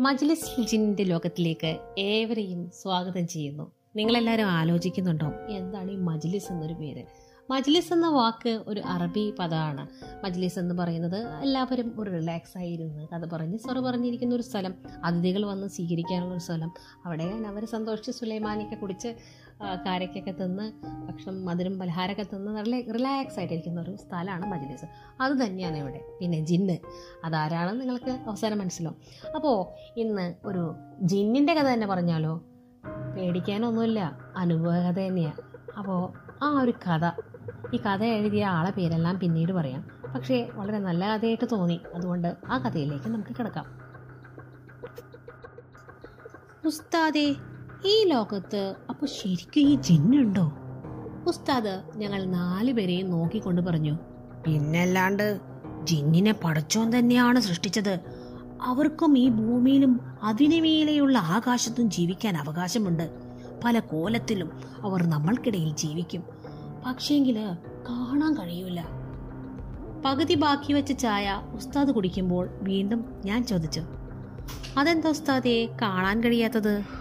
മജ്ലിസ് ജിന്നിന്റെ ലോകത്തിലേക്ക് ഏവരെയും സ്വാഗതം ചെയ്യുന്നു. നിങ്ങളെല്ലാവരും ആലോചിക്കുന്നുണ്ടോ? എന്താണ് ഈ മജ്ലിസ് എന്നൊരു പേര്? മജ്ലിസ് എന്ന വാക്ക് ഒരു അറബി പദമാണ്. മജ്ലിസ് എന്ന് പറയുന്നത് എല്ലാവരും ഒരു റിലാക്സ് ആയിരുന്ന്. കഥ പറഞ്ഞ് സൊറ പറഞ്ഞിരിക്കുന്ന ഒരു സ്ഥലം. അതിഥികൾ വന്ന് സ്വീകരിക്കാനുള്ള ഒരു സ്ഥലം. അവിടെ അവർ സന്തോഷിച്ച് സുലൈമാനിയൊക്കെ കുടിച്ച് കാരക്കൊക്കെ തിന്ന് ഭക്ഷണം മധുരം പലഹാരമൊക്കെ തിന്ന് നല്ല റിലാക്സ് ആയിട്ടിരിക്കുന്ന ഒരു സ്ഥലമാണ് മജ്ലിസ്. അത് തന്നെയാണ് ഇവിടെ. പിന്നെ ജിന്ന്. അതാരാണെന്ന് നിങ്ങൾക്ക് അവസാനം മനസ്സിലാവും അപ്പോൾ ഇന്ന് ഒരു ജിന്നിന്റെ കഥ തന്നെ പറഞ്ഞാലോ? പേടിക്കാനൊന്നുമില്ല. അനുഭവ കഥ തന്നെയാണ് അപ്പോൾ ആ ഒരു കഥ. ഈ കഥ എഴുതിയ ആളെ പേരെല്ലാം പിന്നീട് പറയാം. പക്ഷേ വളരെ നല്ല കഥയായിട്ട് തോന്നി. അതുകൊണ്ട് ആ കഥയിലേക്ക് നമുക്ക് കിടക്കാം. ഉസ്താദേ ഈ ലോകത്ത് അപ്പോൾ ശരിക്കും ഈ ജിന്നുണ്ടോ? ഉസ്താദ് ഞങ്ങൾ നാലു പേരെയും നോക്കിക്കൊണ്ട് പറഞ്ഞു പിന്നല്ലാണ്ട് ജിന്നിനെ പടച്ചോൻ തന്നെയാണ് സൃഷ്ടിച്ചത്. അവർക്കും ഈ ഭൂമിയിലും അതിനുമേലെയുള്ള ആകാശത്തും ജീവിക്കാൻ അവകാശമുണ്ട്. പല കോലത്തിലും അവർ നമ്മൾക്കിടയിൽ ജീവിക്കും. പക്ഷേങ്കിൽ കാണാൻ കഴിയൂല. പകുതി ബാക്കി വെച്ച ചായ ഉസ്താദ് കുടിക്കുമ്പോൾ വീണ്ടും ഞാൻ ചോദിച്ചു അതെന്താ ഉസ്താദെ കാണാൻ കഴിയാത്തത്?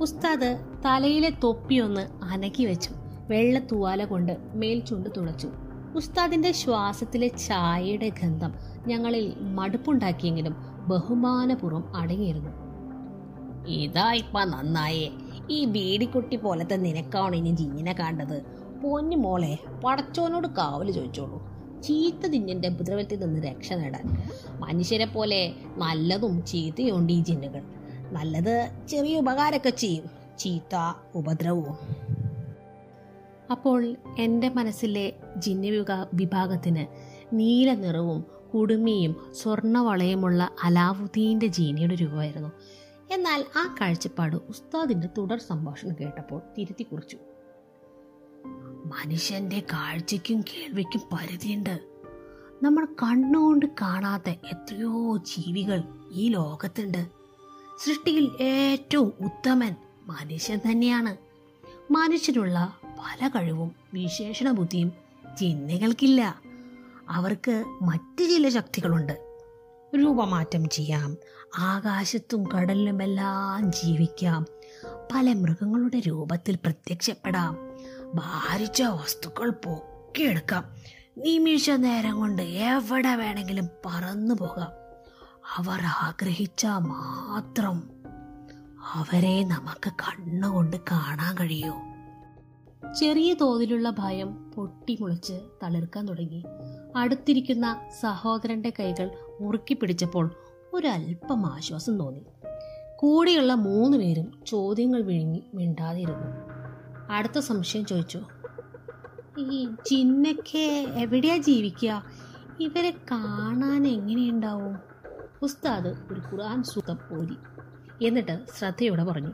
ഉസ്താദ് തലയിലെ തൊപ്പിയൊന്ന് അനക്കി വെച്ചു. വെള്ള തൂവാല കൊണ്ട് മേൽചുണ്ട് തുളച്ചു ഉസ്താദിന്റെ ശ്വാസത്തിലെ ചായയുടെ ഗന്ധം ഞങ്ങളിൽ മടുപ്പുണ്ടാക്കിയെങ്കിലും ബഹുമാനപൂർവം അടങ്ങിയിരുന്നു. ഇതാ ഇപ്പ നന്നായേ. ഈ ബീഡിക്കുട്ടി പോലത്തെ നിനക്കാണ് ഇനി ജിന്നിനെ കണ്ടത് പൊന്നു മോളെ പടച്ചോനോട് കാവൽ ചോദിച്ചോളൂ. ചീത്ത ജിന്നിന്റെ ഉപദ്രവത്തിൽ നിന്ന് രക്ഷ നേടാൻ. മനുഷ്യരെ പോലെ നല്ലതും ചീത്തയുണ്ട് ഈ ജിന്നുകൾ. നല്ലത് ചെറിയ ഉപകാരമൊക്കെ ചെയ്യും. ചീത്ത ഉപദ്രവവും. അപ്പോൾ എന്റെ മനസ്സിലെ ജിന്ന വിഭാ- വിഭാഗത്തിന് നീല നിറവും കുടുമിയും സ്വർണവളയമുള്ള അലാവുദ്ദീന്റെ ജീനിയുടെ രൂപമായിരുന്നു. എന്നാൽ ആ കാഴ്ചപ്പാട് ഉസ്താദിന്റെ തുടർ സംഭാഷണം കേട്ടപ്പോൾ തിരുത്തി കുറിച്ചു. മനുഷ്യന്റെ കാഴ്ചയ്ക്കും കേൾവിക്കും പരിധിയുണ്ട്. നമ്മൾ കണ്ണുകൊണ്ട് കാണാത്ത എത്രയോ ജീവികൾ ഈ ലോകത്തുണ്ട്. സൃഷ്ടിയിൽ ഏറ്റവും ഉത്തമൻ മനുഷ്യൻ തന്നെയാണ്. മനുഷ്യനുള്ള പല കഴിവും വിശേഷണ ബുദ്ധിയും ജിന്നുകൾക്കില്ല അവർക്ക് മറ്റു ചില ശക്തികളുണ്ട്. രൂപമാറ്റം ചെയ്യാം ആകാശത്തും കടലിലുമെല്ലാം ജീവിക്കാം പല മൃഗങ്ങളുടെ രൂപത്തിൽ പ്രത്യക്ഷപ്പെടാം ഭാരിച്ച വസ്തുക്കൾ പൊക്കിയെടുക്കാം നിമിഷ നേരം കൊണ്ട് എവിടെ വേണമെങ്കിലും പറന്നു പോകാം. അവർ ആഗ്രഹിച്ച മാത്രം അവരെ നമുക്ക് കണ്ണുകൊണ്ട് കാണാൻ കഴിയൂ. ചെറിയ തോതിലുള്ള ഭയം പൊട്ടിമുളച്ച് തളിർക്കാൻ തുടങ്ങി. അടുത്തിരിക്കുന്ന സഹോദരന്റെ കൈകൾ മുറുക്കി പിടിച്ചപ്പോൾ ഒരല്പം ആശ്വാസം തോന്നി. കൂടെയുള്ള മൂന്ന് പേരും ചോദ്യങ്ങൾ വിഴുങ്ങി മിണ്ടാതിരുന്നു. അടുത്ത സംശയം ചോദിച്ചു ഈ ജിന്നൊക്കെ എവിടെയാ ജീവിക്കുക? ഇവരെ കാണാൻ എങ്ങനെയുണ്ടാവും? ഉസ്താദ് ഒരു ഖുർആൻ സൂക്തം ഓരി എന്നിട്ട് ശ്രദ്ധയോടെ പറഞ്ഞു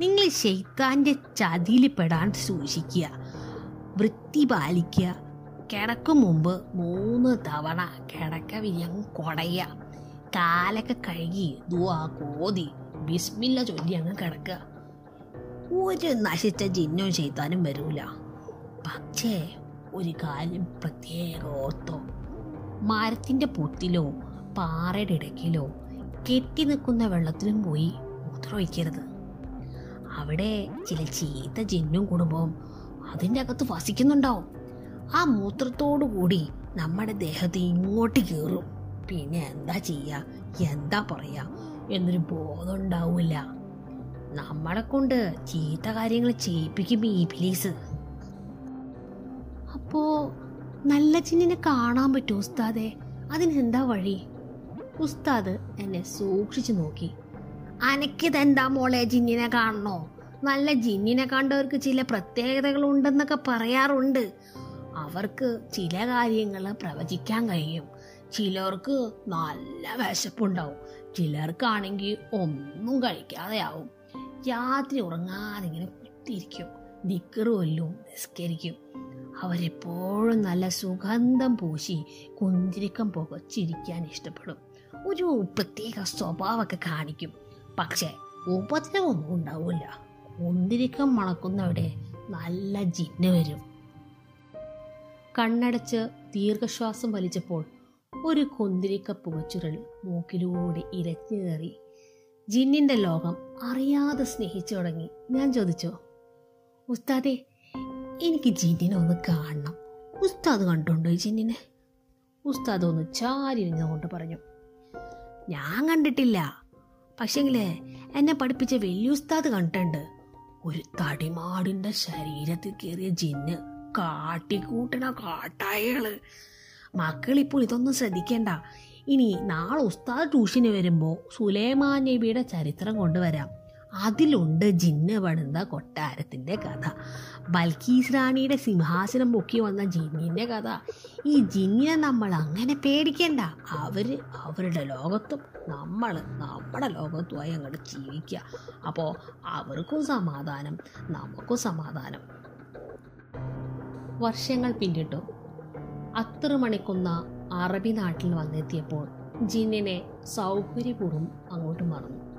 നിങ്ങൾ ശൈത്താന്റെ ചതിയിൽ പെടാൻ സൂക്ഷിക്കുക വൃത്തി പാലിക്കുക. കിടക്കും മുമ്പ് മൂന്ന് തവണ കിടക്ക വിരിയം കൊടയ കാലൊക്കെ കഴുകി ദുവാ കോതി. ബിസ്മില്ല ചൊല്ലി അങ്ങ് കിടക്കുക. ഒരു നശിച്ച ജിന്നും ചെയ്താനും വരൂല. പക്ഷേ ഒരു കാര്യം പ്രത്യേക ഓർത്തോ മരത്തിന്റെ പൊത്തിലോ പാറയുടെ ഇടയ്ക്കിലോ കെട്ടി നിൽക്കുന്ന വെള്ളത്തിലും പോയി മൂത്രമൊഴിക്കരുത്. അവിടെ ചില ചീത്ത ജിന്നും കുടുംബവും അതിന്റെ അകത്ത് വസിക്കുന്നുണ്ടാവും. ആ മൂത്രത്തോടു കൂടി നമ്മുടെ ദേഹത്ത് ഇങ്ങോട്ട് കയറും. പിന്നെ എന്താ ചെയ്യുക എന്താ പറയുക എന്നൊരു ബോധം ഉണ്ടാവില്ല. നമ്മളെ കൊണ്ട് ചീത്ത കാര്യങ്ങൾ ചെയ്യിപ്പിക്കും ഈ പ്ലീസ് അപ്പോ നല്ല ചിന്നിനെ കാണാൻ പറ്റുമോ ഉസ്താദെ? അതിനെന്താ വഴി? ഉസ്താദ് എന്നെ സൂക്ഷിച്ചു നോക്കി. അനക്കിതെന്താ മോളെ ജിന്നിനെ കാണണോ? നല്ല ജിന്നിനെ കണ്ടവർക്ക് ചില പ്രത്യേകതകൾ ഉണ്ടെന്നൊക്കെ പറയാറുണ്ട്. അവർക്ക് ചില കാര്യങ്ങൾ പ്രവചിക്കാൻ കഴിയും. ചിലർക്ക് നല്ല വിശപ്പുണ്ടാവും. ചിലർക്കാണെങ്കിൽ ഒന്നും കഴിക്കാതെയാവും. രാത്രി ഉറങ്ങാതെ ഇങ്ങനെ കുത്തിയിരിക്കും. നിക്കറുമല്ലും നിസ്കരിക്കും. അവരെപ്പോഴും നല്ല സുഗന്ധം പൂശി കുന്തിരിക്കം പുകച്ചിരിക്കാൻ ഇഷ്ടപ്പെടും. ഒരു പ്രത്യേക സ്വഭാവമൊക്കെ കാണിക്കും. പക്ഷേ ഉപദ്രവമൊന്നും ഉണ്ടാവില്ല. കുന്തിരിക്കം മണക്കുന്നവിടെ നല്ല ജിന്ന് വരും. കണ്ണടച്ച് ദീർഘശ്വാസം വലിച്ചപ്പോൾ ഒരു കുന്തിരിക്ക പുകച്ചുരൽ മൂക്കിലൂടെ ഇരച്ചു കയറി. ജിന്നിന്റെ ലോകം അറിയാതെ സ്നേഹിച്ചു തുടങ്ങി. ഞാൻ ചോദിച്ചു ഉസ്താദേ എനിക്ക് ജിന്നിനെ ഒന്ന് കാണണം. ഉസ്താദ് കണ്ടുണ്ടോ ഈ ജിന്നിനെ? ഉസ്താദ് ഒന്ന് ചാരി ചാരിഞ്ഞുകൊണ്ട് പറഞ്ഞു. ഞാൻ കണ്ടിട്ടില്ല. പക്ഷെങ്കിലേ എന്നെ പഠിപ്പിച്ച വെല്ലുസ്താദ് കണ്ടിട്ടുണ്ട്. ഒരു തടിമാടിന്റെ ശരീരത്തിൽ കയറിയ ജിന്ന് കാട്ടിക്കൂട്ടണ കാട്ടായകൾ. മക്കളിപ്പോൾ ഇതൊന്നും ശ്രദ്ധിക്കേണ്ട. ഇനി നാളെ ഉസ്താദ് ട്യൂഷന് വരുമ്പോൾ സുലൈമാൻ നബിയുടെ ചരിത്രം കൊണ്ടുവരാം. അതിലുണ്ട് ജിന്ന പണിത കൊട്ടാരത്തിന്റെ കഥ. ബൽക്കീസ് റാണിയുടെ സിംഹാസനം പൊക്കി വന്ന ജിന്നിന്റെ കഥ. ഈ ജിന്നിനെ നമ്മൾ അങ്ങനെ പേടിക്കണ്ട. അവർ അവരുടെ ലോകത്തും നമ്മൾ നമ്മുടെ ലോകത്തുമായി അങ്ങോട്ട് ജീവിക്കുക അപ്പോൾ അവർക്കും സമാധാനം നമുക്കും സമാധാനം. വർഷങ്ങൾ പിന്നിട്ടു. അത്ര മണിക്കുന്ന അറബി നാട്ടിൽ വന്നെത്തിയപ്പോൾ ജിന്നിനെ സൗകര്യപൂർവം അങ്ങോട്ട് മറന്നു.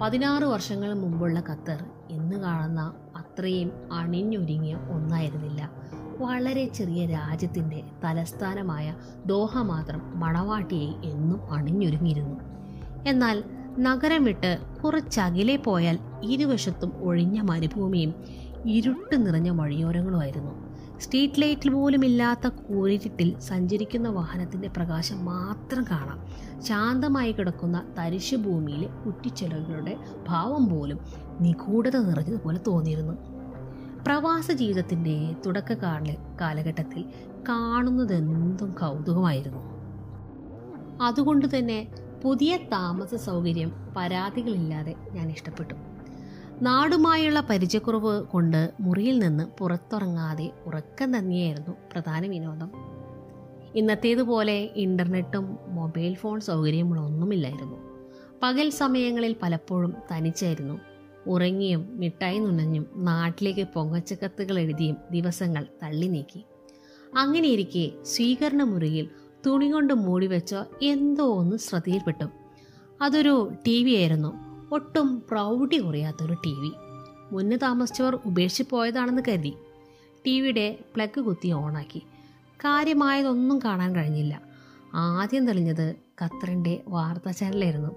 പതിനാറ് വർഷങ്ങൾ മുമ്പുള്ള ഖത്തർ ഇന്ന് കാണുന്ന അത്രയും അണിഞ്ഞൊരുങ്ങിയ ഒന്നായിരുന്നില്ല. വളരെ ചെറിയ രാജ്യത്തിന്റെ തലസ്ഥാനമായ ദോഹ മാത്രം മണവാട്ടിയെ എന്നും അണിഞ്ഞൊരുങ്ങിയിരുന്നു. എന്നാൽ നഗരം വിട്ട് കുറച്ചകലെ പോയാൽ ഇരുവശത്തും ഒഴിഞ്ഞ മരുഭൂമിയും ഇരുട്ട് നിറഞ്ഞ വഴിയോരങ്ങളുമായിരുന്നു സ്ട്രീറ്റ് ലൈറ്റിൽ പോലും ഇല്ലാത്ത കൂരിരുട്ടിൽ സഞ്ചരിക്കുന്ന വാഹനത്തിന്റെ പ്രകാശം മാത്രം കാണാം. ശാന്തമായി കിടക്കുന്ന തരിശു ഭൂമിയിലെ ഭാവം പോലും നിഗൂഢത നിറഞ്ഞതുപോലെ തോന്നിയിരുന്നു. പ്രവാസ ജീവിതത്തിന്റെ തുടക്കകാല കാലഘട്ടത്തിൽ കാണുന്നതെന്തും കൗതുകമായിരുന്നു. അതുകൊണ്ട് തന്നെ പുതിയ താമസ സൗകര്യം പരാതികളില്ലാതെ ഞാൻ ഇഷ്ടപ്പെട്ടു. നാടുമായുള്ള പരിചയക്കുറവ് കൊണ്ട് മുറിയിൽ നിന്ന് പുറത്തിറങ്ങാതെ ഉറക്കം തന്നെയായിരുന്നു പ്രധാന വിനോദം. ഇന്നത്തേതുപോലെ ഇന്റർനെറ്റും മൊബൈൽ ഫോൺ സൗകര്യങ്ങളൊന്നുമില്ലായിരുന്നു പകൽ സമയങ്ങളിൽ പലപ്പോഴും തനിച്ചായിരുന്നു. ഉറങ്ങിയും മിഠായി നുണഞ്ഞും നാട്ടിലേക്ക് പൊങ്ങച്ചക്കത്തുകൾ എഴുതിയും ദിവസങ്ങൾ തള്ളി നീക്കി. അങ്ങനെയിരിക്കെ സ്വീകരണ മുറിയിൽ തുണി കൊണ്ട് മൂടിവെച്ചോ എന്തോ ഒന്ന് ശ്രദ്ധയിൽപ്പെട്ടു. അതൊരു ടി വി ആയിരുന്നു. ഒട്ടും പ്രൗഢി കുറയാത്തൊരു ടി വി. മുന്നേ താമസിച്ചവർ ഉപേക്ഷിച്ച് പോയതാണെന്ന് കരുതി. ടി വിയുടെ പ്ലഗ് കുത്തി ഓണാക്കി. കാര്യമായതൊന്നും കാണാൻ കഴിഞ്ഞില്ല. ആദ്യം തെളിഞ്ഞത് ഖത്തറിന്റെ വാർത്താ ചാനലായിരുന്നു.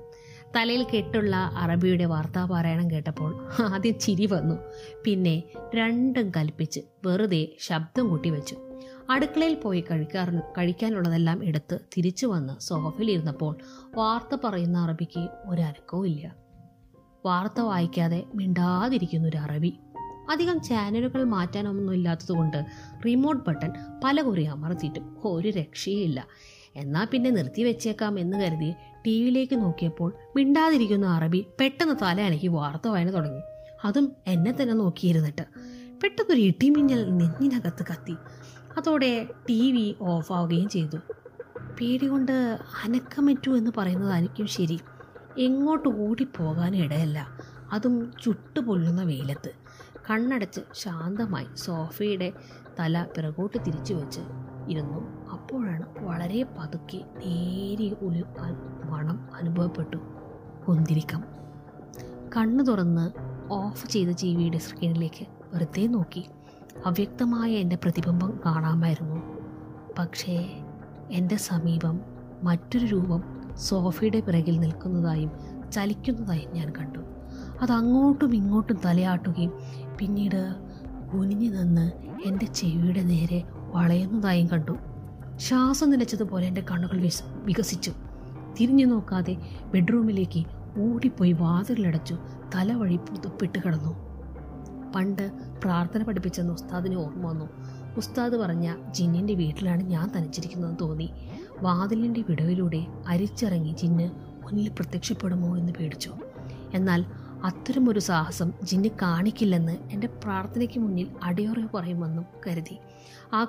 തലയിൽ കെട്ടുള്ള അറബിയുടെ വാർത്താ പാരായണം കേട്ടപ്പോൾ ആദ്യം ചിരി വന്നു. പിന്നെ രണ്ടും കൽപ്പിച്ച് വെറുതെ ശബ്ദം കൂട്ടി വെച്ചു അടുക്കളയിൽ പോയി കഴിക്കാറു കഴിക്കാനുള്ളതെല്ലാം എടുത്ത് തിരിച്ചു വന്ന് സോഫയിൽ ഇരുന്നപ്പോൾ വാർത്ത പറയുന്ന അറബിക്ക് ഒരനക്കവും ഇല്ല. വാർത്ത വായിക്കാതെ മിണ്ടാതിരിക്കുന്ന ഒരു അറബി. അധികം ചാനലുകൾ മാറ്റാനൊന്നും ഇല്ലാത്തതുകൊണ്ട് റിമോട്ട് ബട്ടൺ പല കുറി അമർത്തിയിട്ടും ഒരു രക്ഷയില്ല. എന്നാൽ പിന്നെ നിർത്തി വെച്ചേക്കാം എന്ന് കരുതി ടി വിയിലേക്ക് നോക്കിയപ്പോൾ മിണ്ടാതിരിക്കുന്ന അറബി പെട്ടെന്ന് തല അനക്കി വാർത്ത വായന തുടങ്ങി. അതും എന്നെ തന്നെ നോക്കിയിരുന്നിട്ട്. പെട്ടെന്നൊരു ഇടിമിന്നൽ നെഞ്ഞിനകത്ത് കത്തി. അതോടെ ടി വി ഓഫാവുകയും ചെയ്തു. പേടി കൊണ്ട് അനക്കമറ്റു എന്ന് പറയുന്നതായിരിക്കും ശരി. എങ്ങോട്ട് ഓടിപ്പോകാനും ഇടയല്ല. അതും ചുട്ടുപൊള്ളുന്ന വെയിലത്ത്. കണ്ണടച്ച് ശാന്തമായി സോഫയുടെ തല പിറകോട്ട് തിരിച്ചു വെച്ച് ഇരുന്നു. അപ്പോഴാണ് വളരെ പതുക്കെ നേരിയ ഒരു മണം അനുഭവപ്പെട്ടു. കുന്തിരിക്കം കണ്ണു തുറന്ന് ഓഫ് ചെയ്ത ജീവിയുടെ സ്ക്രീനിലേക്ക് വെറുതെ നോക്കി. അവ്യക്തമായ എന്റെ പ്രതിബിംബം കാണാമായിരുന്നു. പക്ഷേ എന്റെ സമീപം മറ്റൊരു രൂപം സോഫയുടെ പിറകിൽ നിൽക്കുന്നതായും ചലിക്കുന്നതായും ഞാൻ കണ്ടു. അത് അങ്ങോട്ടും ഇങ്ങോട്ടും തലയാട്ടുകയും പിന്നീട് കുനിഞ്ഞു നിന്ന് എന്റെ ചെവിയുടെ നേരെ വളയുന്നതായും കണ്ടു. ശ്വാസം നിലച്ചതുപോലെ എന്റെ കണ്ണുകൾ വികസിച്ചു. തിരിഞ്ഞു നോക്കാതെ ബെഡ്റൂമിലേക്ക് ഓടിപ്പോയി വാതിലടച്ചു തലവഴി പുതുപ്പിട്ട് കിടന്നു. പണ്ട് പ്രാർത്ഥന പഠിപ്പിച്ചെന്ന് ഉസ്താദിന് ഓർമ്മ വന്നു. ഉസ്താദ് പറഞ്ഞ ജിന്നിന്റെ വീട്ടിലാണ് ഞാൻ തനിച്ചിരിക്കുന്നതെന്ന് തോന്നി. വാതിലിന്റെ വിടവിലൂടെ അരിച്ചിറങ്ങി ജിന്ന് മുന്നിൽ പ്രത്യക്ഷപ്പെടുമോ എന്ന് പേടിച്ചു. എന്നാൽ അത്തരമൊരു സാഹസം ജിന്ന് കാണിക്കില്ലെന്ന് എന്റെ പ്രാർത്ഥനയ്ക്ക് മുന്നിൽ അടിയുറവ് പറയുമെന്നും കരുതി. ആ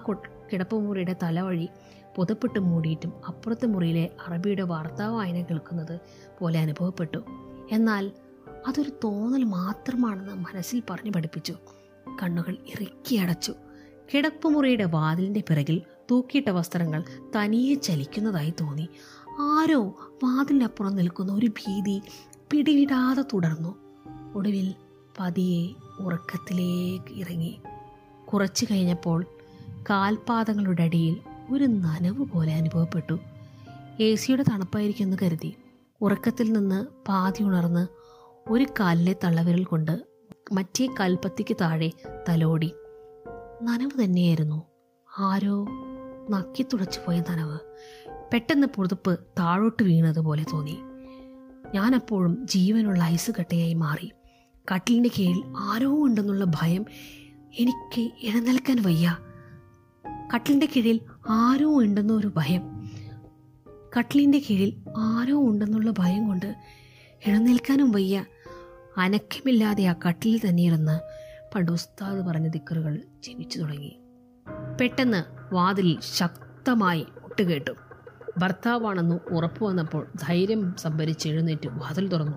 കിടപ്പുമുറിയുടെ തലവഴി പുതപ്പെട്ട് മൂടിയിട്ടും അപ്പുറത്തെ മുറിയിലെ അറബിയുടെ വാർത്താ വായന കേൾക്കുന്നത് പോലെ അനുഭവപ്പെട്ടു. എന്നാൽ അതൊരു തോന്നൽ മാത്രമാണെന്ന് മനസ്സിൽ പറഞ്ഞു പഠിപ്പിച്ചു. കണ്ണുകൾ ഇറുക്കി അടച്ചു. കിടപ്പുമുറിയുടെ വാതിലിന്റെ പിറകിൽ തൂക്കിയിട്ട വസ്ത്രങ്ങൾ തനിയെ ചലിക്കുന്നതായി തോന്നി. ആരോ വാതിലിനപ്പുറം നിൽക്കുന്ന ഒരു ഭീതി പിടിയിടാതെ തുടർന്നു. ഒടുവിൽ പതിയെ ഉറക്കത്തിലേക്ക് ഇറങ്ങി. കുറച്ചു കഴിഞ്ഞപ്പോൾ കാൽപാദങ്ങളുടെ അടിയിൽ ഒരു നനവ് പോലെ അനുഭവപ്പെട്ടു. എ സിയുടെ തണുപ്പായിരിക്കുമെന്ന് കരുതി. ഉറക്കത്തിൽ നിന്ന് പാതി ഉണർന്ന് ഒരു കാലിലെ തള്ളവിരൽ കൊണ്ട് മറ്റേ കാൽപ്പത്തിക്ക് താഴെ തലോടി. നനവ് തന്നെയായിരുന്നു. ആരോ നക്കി തുടച്ചു പോയ നനവ് പെട്ടെന്ന് പുതുപ്പ് താഴോട്ട് വീണതുപോലെ തോന്നി. ഞാനപ്പോഴും ജീവനുള്ള ഐസ് കട്ടയായി മാറി. കട്ടിലിന്റെ കീഴിൽ ആരോ ഉണ്ടെന്നുള്ള ഭയം എനിക്ക് എഴുന്നേൽക്കാൻ വയ്യ. കട്ടിലിന്റെ കീഴിൽ ആരോ ഉണ്ടെന്നൊരു ഭയം. കട്ടിലിന്റെ കീഴിൽ ആരോ ഉണ്ടെന്നുള്ള ഭയം കൊണ്ട് എഴുന്നേൽക്കാനും വയ്യ. അനക്കമില്ലാതെ ആ കട്ടിലിൽ തന്നെ ഇരുന്ന് പണ്ട് ഉസ്താദ് പറഞ്ഞ ദിക്കറുകൾ ജീവിച്ചു തുടങ്ങി. പെട്ടെന്ന് വാതിൽ ശക്തമായി ഒട്ടുകേട്ടു. ഭർത്താവാണെന്ന് ഉറപ്പു വന്നപ്പോൾ ധൈര്യം സംഭരിച്ച് എഴുന്നേറ്റ്. വാതിൽ തുറന്നു.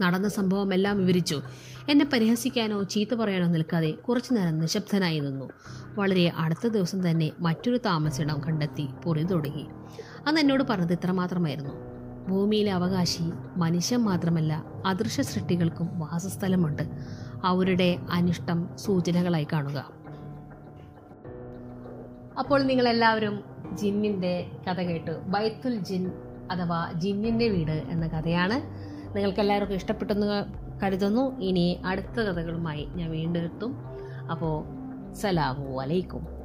നടന്ന സംഭവമെല്ലാം വിവരിച്ചു. എന്നെ പരിഹസിക്കാനോ ചീത്ത പറയാനോ നിൽക്കാതെ കുറച്ചു നേരം നിശബ്ദനായി നിന്നു. വളരെ അടുത്ത ദിവസം തന്നെ മറ്റൊരു താമസിടം കണ്ടെത്തി പൊറി തുടങ്ങി. അന്ന് എന്നോട് പറഞ്ഞത് ഇത്രമാത്രമായിരുന്നു. ഭൂമിയിലെ അവകാശി മനുഷ്യൻ മാത്രമല്ല അദൃശ്യ സൃഷ്ടികൾക്കും വാസസ്ഥലമുണ്ട്. അവരുടെ അനിഷ്ടം സൂചനകളായി കാണുക. അപ്പോൾ നിങ്ങൾ എല്ലാവരും ജിന്നിന്റെ കഥ കേട്ടു. ബൈത്തുൽ ജിൻ അഥവാ ജിന്നിന്റെ വീട് എന്ന കഥയാണ് നിങ്ങൾക്ക് എല്ലാവർക്കും ഇഷ്ടപ്പെട്ടെന്ന് കരുതുന്നു. ഇനി അടുത്ത കഥകളുമായി ഞാൻ വീണ്ടും എത്തും അപ്പോൾ സലാമു അലൈക്കും.